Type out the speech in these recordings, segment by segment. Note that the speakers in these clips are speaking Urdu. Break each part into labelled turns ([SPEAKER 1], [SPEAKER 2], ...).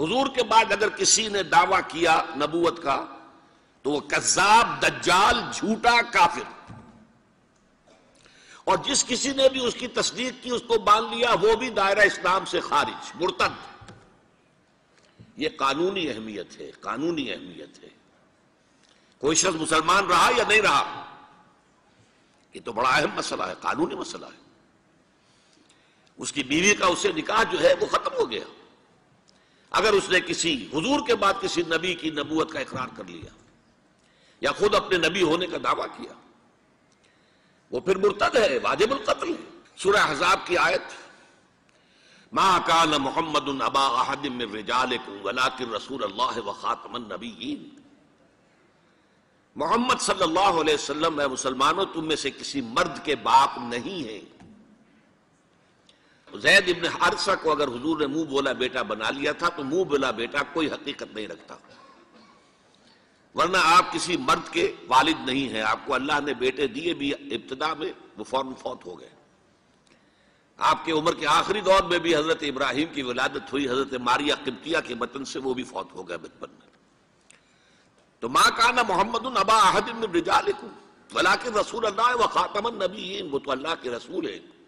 [SPEAKER 1] حضور کے بعد اگر کسی نے دعویٰ کیا نبوت کا، تو وہ کذاب، دجال، جھوٹا، کافر۔ اور جس کسی نے بھی اس کی تصدیق کی، اس کو باندھ لیا، وہ بھی دائرہ اسلام سے خارج، مرتد۔ یہ قانونی اہمیت ہے، قانونی اہمیت ہے۔ کوئی شخص مسلمان رہا یا نہیں رہا، یہ تو بڑا اہم مسئلہ ہے، قانونی مسئلہ ہے۔ اس کی بیوی کا اسے نکاح جو ہے، وہ ختم ہو گیا۔ اگر اس نے کسی حضور کے بعد کسی نبی کی نبوت کا اقرار کر لیا یا خود اپنے نبی ہونے کا دعویٰ کیا، وہ پھر مرتد ہے، واجب القتل سورہ حضاب کی آیت، ما کان محمد ابا احد من رجالکم ولکن رسول اللہ و خاتم النبیین۔ محمد صلی اللہ علیہ وسلم، اے مسلمانوں، تم میں سے کسی مرد کے باپ نہیں ہے زید ابن حارثہ کو اگر حضور نے منہ بولا بیٹا بنا لیا تھا تو منہ بولا بیٹا کوئی حقیقت نہیں رکھتا۔ ورنہ آپ کسی مرد کے والد نہیں ہیں، آپ کو اللہ نے بیٹے دیے بھی ابتدا میں وہ فوراً فوت ہو گئے۔ آپ کے عمر کے آخری دور میں بھی حضرت ابراہیم کی ولادت ہوئی، حضرت ماریہ قبطیہ کے وطن سے وہ بھی فوت ہو گئے بچپن میں۔ تو ماں کانا محمد ابا احد من رجالکم، ولیکن رسول اللہ و خاتم النبیین، وہ تو اللہ کے رسول ہیں۔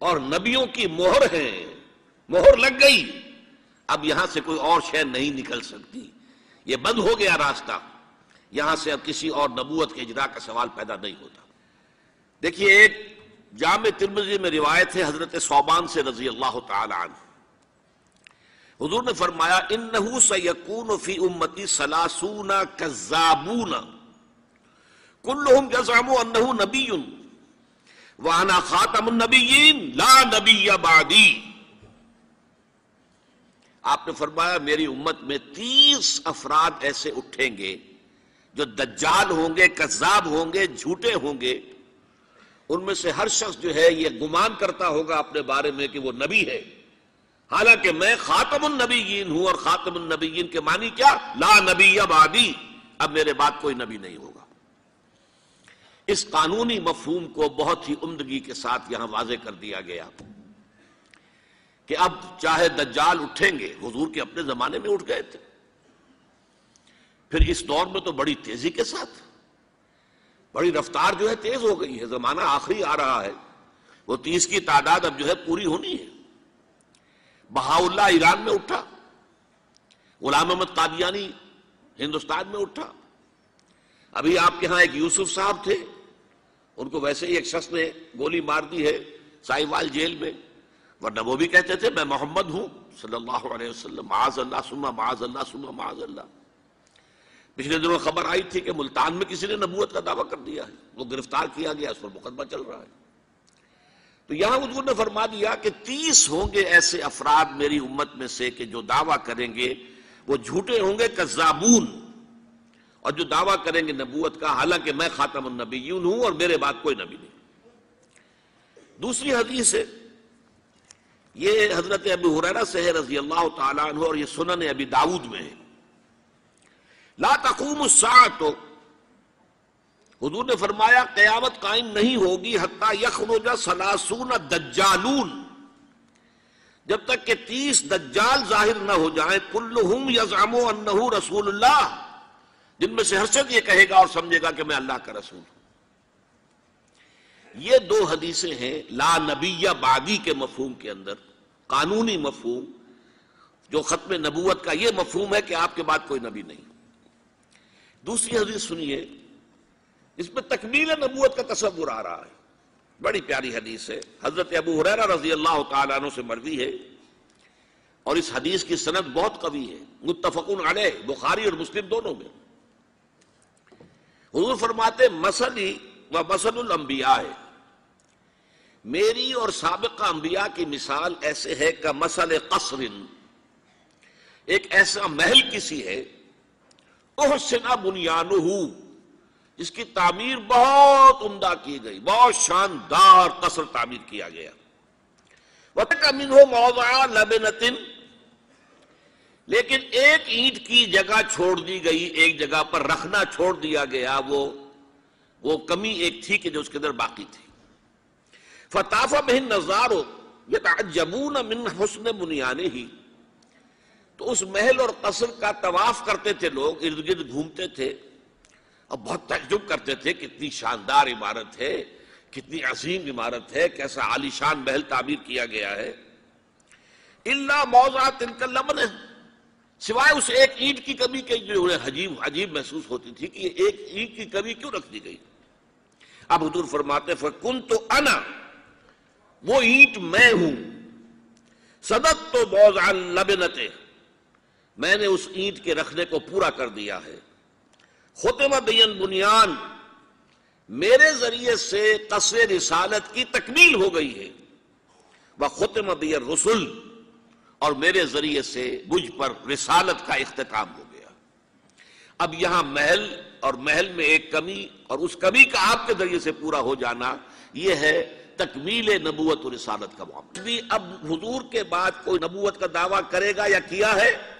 [SPEAKER 1] اور نبیوں کی مہر ہے۔ مہر لگ گئی۔ اب یہاں سے کوئی اور شے نہیں نکل سکتی۔ یہ بند ہو گیا راستہ۔ یہاں سے اب کسی اور نبوت کے اجرا کا سوال پیدا نہیں ہوتا۔ دیکھیے، ایک جامع ترمزی میں روایت ہے حضرت صوبان سے رضی اللہ تعالی عنہ۔ حضور نے فرمایا، انہو سیکون فی امتی سلاسون کذابون۔ کلہم جزعمو انہو نبیون۔ وانا خاتم النبیین، لا نبی بعدی۔ آپ نے فرمایا، میری امت میں تیس افراد ایسے اٹھیں گے جو دجال ہوں گے، کذاب ہوں گے، جھوٹے ہوں گے۔ ان میں سے ہر شخص جو ہے، یہ گمان کرتا ہوگا اپنے بارے میں کہ وہ نبی ہے۔ حالانکہ میں خاتم النبیین ہوں اور خاتم النبیین کے معنی کیا؟ لا نبی بعدی۔ اب میرے بعد کوئی نبی نہیں ہوگا۔ اس قانونی مفہوم کو بہت ہی عمدگی کے ساتھ یہاں واضح کر دیا گیا کہ اب چاہے دجال اٹھیں گے، حضور کے اپنے زمانے میں اٹھ گئے تھے۔ پھر اس دور میں تو بڑی تیزی کے ساتھ، بڑی رفتار جو ہے تیز ہو گئی ہے، زمانہ آخری آ رہا ہے۔ وہ تیس کی تعداد اب جو ہے پوری ہونی ہے۔ بہا اللہ ایران میں اٹھا، غلام احمد قادیانی ہندوستان میں اٹھا۔ ابھی آپ کے ہاں ایک یوسف صاحب تھے۔ ان کو ویسے ہی ایک شخص نے گولی مار دی ہے سائی وال جیل میں، ورنہ وہ بھی کہتے تھے، میں محمد ہوں۔ صلی اللہ علیہ وسلم، معاذ اللہ سما معاذ اللہ سما معاذ اللہ۔ پچھلے دنوں خبر آئی تھی کہ ملتان میں کسی نے نبوت کا دعویٰ کر دیا ہے۔ وہ گرفتار کیا گیا، اس پر مقدمہ چل رہا ہے۔ تو یہاں حضور نے فرما دیا کہ تیس ہوں گے ایسے افراد میری امت میں سے کہ جو دعویٰ کریں گے، وہ جھوٹے ہوں گے کذابون۔ اور جو دعویٰ کریں گے نبوت کا، حالانکہ میں خاتم النبیون ہوں اور میرے بعد کوئی نبی نہیں۔ دوسری حدیث ہے، یہ حضرت ابی حریرہ سے ہے رضی اللہ تعالیٰ عنہ اور یہ سنن ابی داود میں ہے۔ لا تقوم الساعت حضور نے فرمایا، قیامت قائم نہیں ہوگی، حتیٰ یخرج سلاسون دجالون۔ جب تک کہ تیس دجال ظاہر نہ ہو جائیں، کلہم یزعمو انہو رسول اللہ۔ جن میں سے ہر شخص یہ کہے گا اور سمجھے گا کہ میں اللہ کا رسول ہوں۔ یہ دو حدیثیں ہیں لا نبی بادی کے مفہوم کے اندر، قانونی مفہوم، جو ختم نبوت کا یہ مفہوم ہے کہ آپ کے بعد کوئی نبی نہیں۔ دوسری حدیث سنیے، اس میں تکمیل نبوت کا تصور آ رہا ہے۔ بڑی پیاری حدیث ہے۔ حضرت ابو حریرہ رضی اللہ تعالیٰ عنہ سے مروی ہے۔ اور اس حدیث کی سند بہت قوی ہے۔ متفقن علیہ، بخاری اور مسلم دونوں میں۔ حضور فرماتے مسلی و مسل الانبیاء ہے۔ میری اور سابقہ انبیاء کی مثال ایسے ہے کہ مسل قصر۔ ایک ایسا محل کسی ہے احسنا بنیانہ جس کی تعمیر بہت عمدہ کی گئی، بہت شاندار قصر تعمیر کیا گیا۔ وَتَكَ مِنْهُ مَوْضَعَ لَبِنَةٍ لیکن ایک اینٹ کی جگہ چھوڑ دی گئی، ایک جگہ پر رکھنا چھوڑ دیا گیا، وہ وہ کمی ایک تھی کہ جو اس کے اندر باقی تھی۔ فتافہ بہن نظارو یہ تعجبون من حسن بنیانے ہی تو اس محل اور قصر کا طواف کرتے تھے لوگ، ارد گرد گھومتے تھے۔ اور بہت تعجب کرتے تھے کتنی شاندار عمارت ہے، کتنی عظیم عمارت ہے، کیسا عالیشان محل تعبیر کیا گیا ہے۔ اللہ موضوعات ان کا لمن ہے سوائے اس ایک اینٹ کی کمی کے جو انہیں عجیب عجیب محسوس ہوتی تھی کہ یہ ایک اینٹ کی کمی کیوں رکھ دی گئی؟ اب حضور فرماتے فکن تو انا وہ اینٹ میں ہوں۔ صدق تو موضع لبنتے، میں نے اس اینٹ کے رکھنے کو پورا کر دیا ہے۔ ختم بین بنیان، میرے ذریعے سے قصر رسالت کی تکمیل ہو گئی ہے۔ وہ ختم بین رسول اور میرے ذریعے سے مجھ پر رسالت کا اختتام ہو گیا۔ اب یہاں محل اور محل میں ایک کمی اور اس کمی کا آپ کے ذریعے سے پورا ہو جانا، یہ ہے تکمیل نبوت و رسالت کا معاملہ۔ بھی اب حضور کے بعد کوئی نبوت کا دعویٰ کرے گا یا کیا ہے،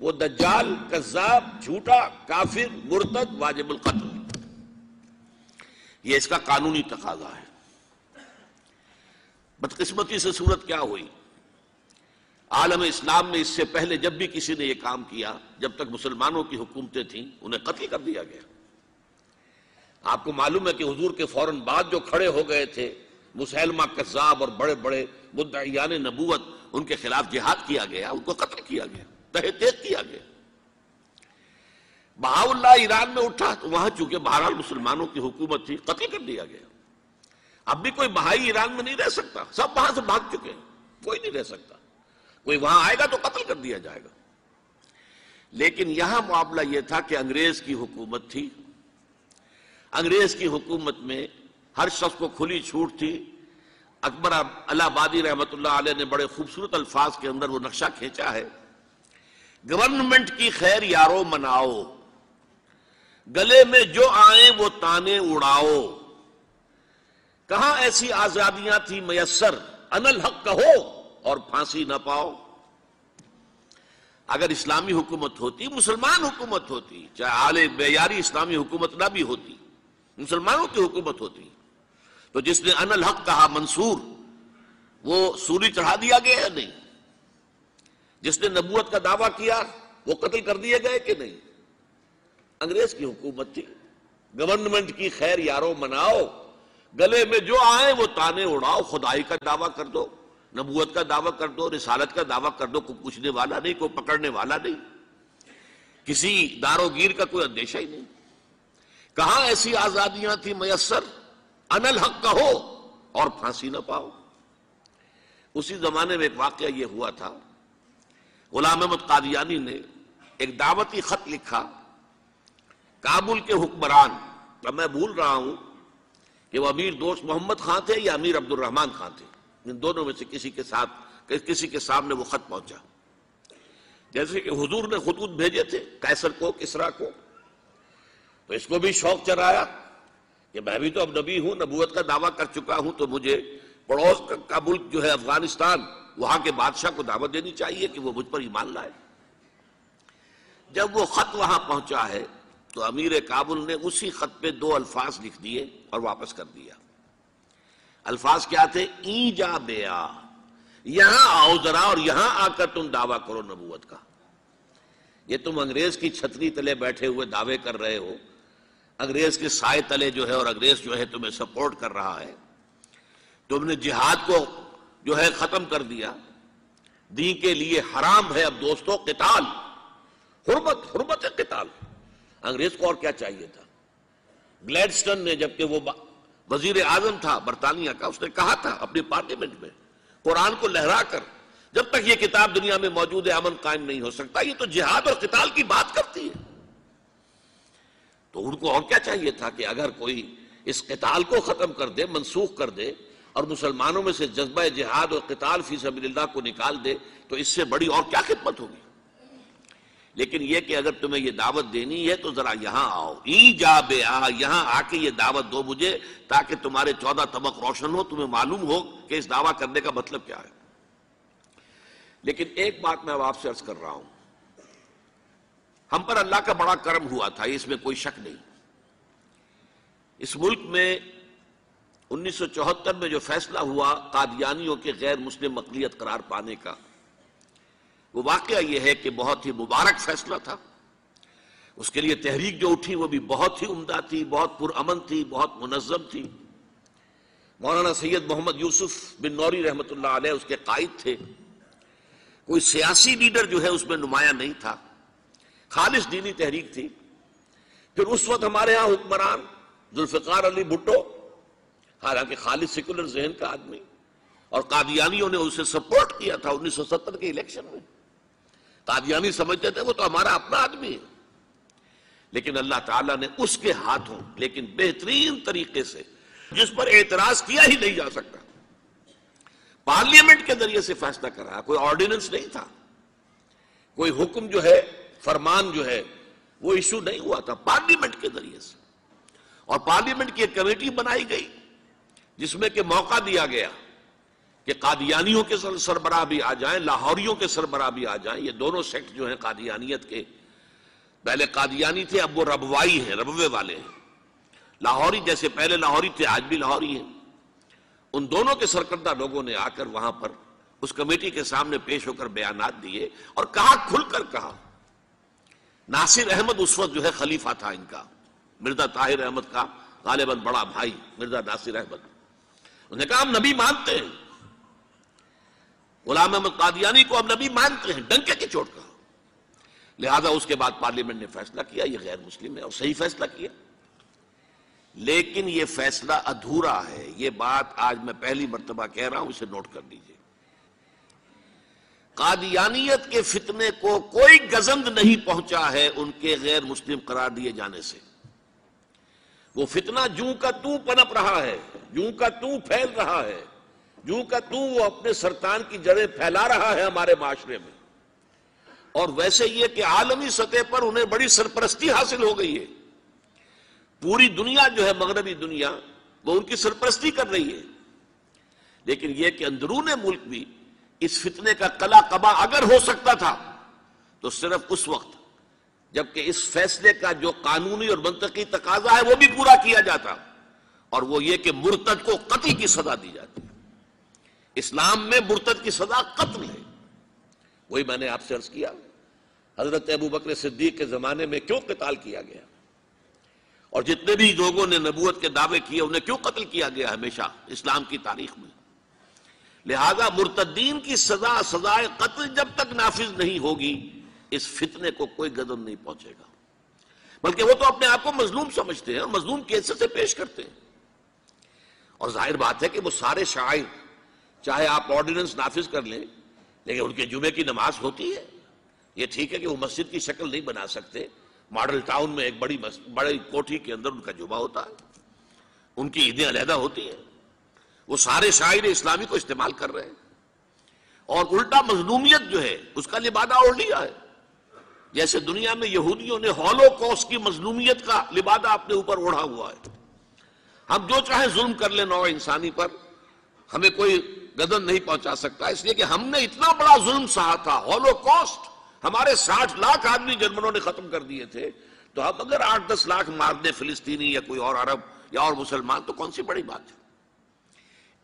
[SPEAKER 1] وہ دجال، کذاب، جھوٹا، کافر، مرتد، واجب القتل۔ یہ اس کا قانونی تقاضا ہے۔ بدقسمتی سے صورت کیا ہوئی؟ عالم اسلام میں اس سے پہلے جب بھی کسی نے یہ کام کیا، جب تک مسلمانوں کی حکومتیں تھیں، انہیں قتل کر دیا گیا۔ آپ کو معلوم ہے کہ حضور کے فوراً بعد جو کھڑے ہو گئے تھے، مسلمہ کذاب اور بڑے بڑے مدعیان نبوت، ان کے خلاف جہاد کیا گیا، ان کو قتل کیا گیا تہ تیز کیا گیا۔ بہا اللہ ایران میں اٹھا تو وہاں چونکہ بہرحال مسلمانوں کی حکومت تھی، قتل کر دیا گیا۔ اب بھی کوئی بہائی ایران میں نہیں رہ سکتا، سب وہاں سے بھاگ چکے ہیں، کوئی نہیں رہ سکتا۔ کوئی وہاں آئے گا تو قتل کر دیا جائے گا۔ لیکن یہاں معاملہ یہ تھا کہ انگریز کی حکومت تھی۔ انگریز کی حکومت میں ہر شخص کو کھلی چھوٹ تھی۔ اکبر اللہ آبادی رحمت اللہ علیہ نے بڑے خوبصورت الفاظ کے اندر وہ نقشہ کھینچا ہے۔ گورنمنٹ کی خیر یارو مناؤ۔ گلے میں جو آئیں وہ تانے اڑاؤ۔ کہاں ایسی آزادیاں تھی میسر؟ انل حق کہو۔ اور پھانسی نہ پاؤ۔ اگر اسلامی حکومت ہوتی، مسلمان حکومت ہوتی، چاہے آل بیاری اسلامی حکومت نہ بھی ہوتی، مسلمانوں کی حکومت ہوتی، تو جس نے ان الحق کہا منصور، وہ سوری چڑھا دیا گیا یا نہیں؟ جس نے نبوت کا دعویٰ کیا، وہ قتل کر دیے گئے کہ نہیں؟ انگریز کی حکومت تھی۔ گورنمنٹ کی خیر یارو مناؤ، گلے میں جو آئے وہ تانے اڑاؤ، خدائی کا دعویٰ کر دو۔ نبوت کا دعویٰ کر دو، رسالت کا دعویٰ کر دو، کوئی پوچھنے والا نہیں، کوئی پکڑنے والا نہیں۔ کسی دارو گیر کا کوئی اندیشہ ہی نہیں۔ کہاں ایسی آزادیاں تھی میسر؟ انل حق کا ہو اور پھانسی نہ پاؤ۔ اسی زمانے میں ایک واقعہ یہ ہوا تھا۔ غلام احمد قادیانی نے ایک دعوتی خط لکھا، کابل کے حکمران میں بھول رہا ہوں کہ وہ امیر دوست محمد خان تھے یا امیر عبد الرحمان خان تھے۔ ان دونوں میں سے کسی کے ساتھ کسی کے سامنے وہ خط پہنچا۔ جیسے کہ حضور نے خطوط بھیجے تھے کیسر کو، کسرا کو۔ تو اس کو بھی شوق چرایا کہ میں بھی تو اب نبی ہوں، نبوت کا دعویٰ کر چکا ہوں، تو مجھے پڑوس کا ملک جو ہے افغانستان، وہاں کے بادشاہ کو دعوت دینی چاہیے کہ وہ مجھ پر ایمان لائے۔ جب وہ خط وہاں پہنچا ہے، تو امیر کابل نے اسی خط پہ دو الفاظ لکھ دیے اور واپس کر دیا۔ الفاظ کیا تھے؟ ای جا بیا۔ یہاں آؤ ذرا اور یہاں آ کر تم دعویٰ کرو نبوت کا۔ یہ تم انگریز کی چھتری تلے بیٹھے ہوئے دعوے کر رہے ہو۔ انگریز کے سائے تلے جو ہے اور انگریز جو ہے تمہیں سپورٹ کر رہا ہے۔ تم نے جہاد کو جو ہے ختم کر دیا۔ دین کے لیے حرام ہے اب دوستو، قتال۔ حرمت حرمت ہے قتال۔ انگریز کو اور کیا چاہیے تھا؟ گلیڈسٹن نے جبکہ وہ وزیر اعظم تھا، برطانیہ کا، اس نے کہا تھا اپنی پارلیمنٹ میں، قرآن کو لہرا کر، جب تک یہ کتاب دنیا میں موجود ہے امن قائم نہیں ہو سکتا، یہ تو جہاد اور قتال کی بات کرتی ہے۔ تو ان کو اور کیا چاہیے تھا کہ اگر کوئی اس قتال کو ختم کر دے، منسوخ کر دے، اور مسلمانوں میں سے جذبہ جہاد اور قتال فی سبیل اللہ کو نکال دے، تو اس سے بڑی اور کیا خدمت ہوگی؟ لیکن یہ کہ اگر تمہیں یہ دعوت دینی ہے تو ذرا یہاں آؤ۔ ای جا بے آ، یہاں آ کے یہ دعوت دو مجھے تاکہ تمہارے چودہ طبق روشن ہو، تمہیں معلوم ہو کہ اس دعویٰ کرنے کا مطلب کیا ہے۔ لیکن ایک بات میں اب آپ سے عرض کر رہا ہوں۔ ہم پر اللہ کا بڑا کرم ہوا تھا، اس میں کوئی شک نہیں۔ اس ملک میں انیس سو چوہتر میں جو فیصلہ ہوا قادیانیوں کے غیر مسلم اقلیت قرار پانے کا وہ واقعہ یہ ہے کہ بہت ہی مبارک فیصلہ تھا۔ اس کے لیے تحریک جو اٹھی وہ بھی بہت ہی عمدہ تھی، بہت پرامن تھی، بہت منظم تھی۔ مولانا سید محمد یوسف بن نوری رحمت اللہ علیہ اس کے قائد تھے۔ کوئی سیاسی لیڈر جو ہے اس میں نمایاں نہیں تھا۔ خالص دینی تحریک تھی۔ پھر اس وقت ہمارے ہاں حکمران ذوالفقار علی بھٹو، حالانکہ خالص سیکولر ذہن کا آدمی، اور قادیانیوں نے اسے سپورٹ کیا تھا انیس سو ستر کے الیکشن میں۔ قادیانی سمجھتے تھے، وہ تو ہمارا اپنا آدمی ہے۔ لیکن اللہ تعالیٰ نے اس کے ہاتھوں، لیکن بہترین طریقے سے جس پر اعتراض کیا ہی نہیں جا سکتا۔ پارلیمنٹ کے ذریعے سے فیصلہ کرا، کوئی آرڈیننس نہیں تھا۔ کوئی حکم جو ہے، فرمان جو ہے، وہ ایشو نہیں ہوا تھا پارلیمنٹ کے ذریعے سے۔ اور پارلیمنٹ کی ایک کمیٹی بنائی گئی، جس میں کہ موقع دیا گیا۔ کہ قادیانیوں کے سربراہ بھی آ جائیں، لاہوریوں کے سربراہ بھی آ جائیں، یہ دونوں سیکٹ جو ہیں قادیانیت کے۔ پہلے قادیانی تھے، اب وہ ربوائی ہیں، ربوے والے ہیں۔ لاہوری جیسے پہلے لاہوری تھے، آج بھی لاہوری ہیں۔ ان دونوں کے سرکردہ لوگوں نے آ کر وہاں پر اس کمیٹی کے سامنے پیش ہو کر بیانات دیے اور کہا کھل کر کہا، ناصر احمد اس وقت جو ہے خلیفہ تھا ان کا، مرزا طاہر احمد کا غالباً بڑا بھائی، مرزا ناصر احمد۔ انہوں نے کہا ہم نبی مانتے ہیں۔ غلام احمد قادیانی کو ہم نبی مانتے ہیں، ڈنکے کی چوٹ کہا لہذا اس کے بعد پارلیمنٹ نے فیصلہ کیا، یہ غیر مسلم ہے اور صحیح فیصلہ کیا۔ لیکن یہ فیصلہ ادھورا ہے۔ یہ بات آج میں پہلی مرتبہ کہہ رہا ہوں، اسے نوٹ کر لیجیے۔ قادیانیت کے فتنے کو کوئی گزند نہیں پہنچا ہے ان کے غیر مسلم قرار دیے جانے سے۔ وہ فتنہ جوں کا تو پنپ رہا ہے، جوں کا تو پھیل رہا ہے۔ جوں کا تو وہ اپنے سرطان کی جڑیں پھیلا رہا ہے ہمارے معاشرے میں۔ اور ویسے یہ کہ عالمی سطح پر انہیں بڑی سرپرستی حاصل ہو گئی ہے۔ پوری دنیا جو ہے، مغربی دنیا، وہ ان کی سرپرستی کر رہی ہے۔ لیکن یہ کہ اندرون ملک بھی اس فتنے کا کلا کبا اگر ہو سکتا تھا، تو صرف اس وقت، جبکہ اس فیصلے کا جو قانونی اور منطقی تقاضا ہے، وہ بھی پورا کیا جاتا۔ اور وہ یہ کہ مرتد کو قتل کی سزا دی جاتی۔ ہے اسلام میں مرتد کی سزا قتل ہے۔ وہی میں نے آپ سے عرض کیا، حضرت ابو بکر صدیق کے زمانے میں کیوں قتال کیا گیا؟ اور جتنے بھی لوگوں نے نبوت کے دعوے کیے، انہیں کیوں قتل کیا گیا ہمیشہ اسلام کی تاریخ میں؟ لہذا مرتدین کی سزا سزائے قتل جب تک نافذ نہیں ہوگی، اس فتنے کو کوئی گدن نہیں پہنچے گا۔ بلکہ وہ تو اپنے آپ کو مظلوم سمجھتے ہیں مظلوم کیسے سے پیش کرتے ہیں؟ اور ظاہر بات ہے کہ وہ سارے شاعر چاہے آپ آرڈیننس نافذ کر لیں، لیکن ان کے جمعے کی نماز ہوتی ہے۔ یہ ٹھیک ہے کہ وہ مسجد کی شکل نہیں بنا سکتے۔ ماڈل ٹاؤن میں ایک بڑی بڑی کوٹھی کے اندر ان کا جمعہ ہوتا ہے۔ ان کی عیدیں علیحدہ ہوتی ہیں۔ وہ سارے شاعر اسلامی کو استعمال کر رہے ہیں۔ اور الٹا مظلومیت جو ہے، اس کا لبادہ اوڑھ لیا ہے۔ جیسے دنیا میں یہودیوں نے ہولو کوس کی مظلومیت کا لبادہ اپنے اوپر اوڑھا ہوا ہے۔ ہم جو چاہے ظلم کر لیں نو انسانی پر۔ ہمیں کوئی گدن نہیں پہنچا سکتا۔ اس لیے کہ ہم نے اتنا بڑا ظلم سہا تھا۔ ہولو کوسٹ ہمارے ساٹھ لاکھ آدمی جرمنوں نے ختم کر دیے تھے۔ تو اب اگر آٹھ دس لاکھ مار دیں فلسطینی یا کوئی اور عرب یا اور مسلمان، تو کون سی بڑی بات ہے؟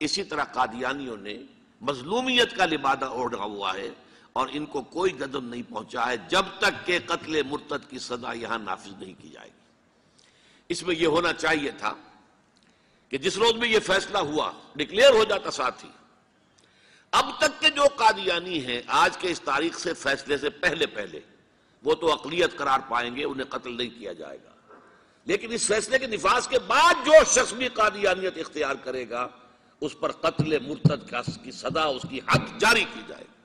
[SPEAKER 1] اسی طرح قادیانیوں نے مظلومیت کا لبادہ اوڑھا ہوا ہے اور ان کو کوئی گدم نہیں پہنچا ہے جب تک کہ قتل مرتد کی سزا یہاں نافذ نہیں کی جائے گی۔ اس میں یہ ہونا چاہیے تھا کہ جس روز میں یہ فیصلہ ہوا، ڈکلیئر ہو جاتا ساتھ ہی اب تک کے جو قادیانی ہیں، آج کے اس تاریخ سے، فیصلے سے پہلے پہلے، وہ تو اقلیت قرار پائیں گے، انہیں قتل نہیں کیا جائے گا۔ لیکن اس فیصلے کے نفاذ کے بعد جو شخص بھی قادیانیت اختیار کرے گا، اس پر قتل مرتد کا، کی سزا اس کی حد جاری کی جائے گی۔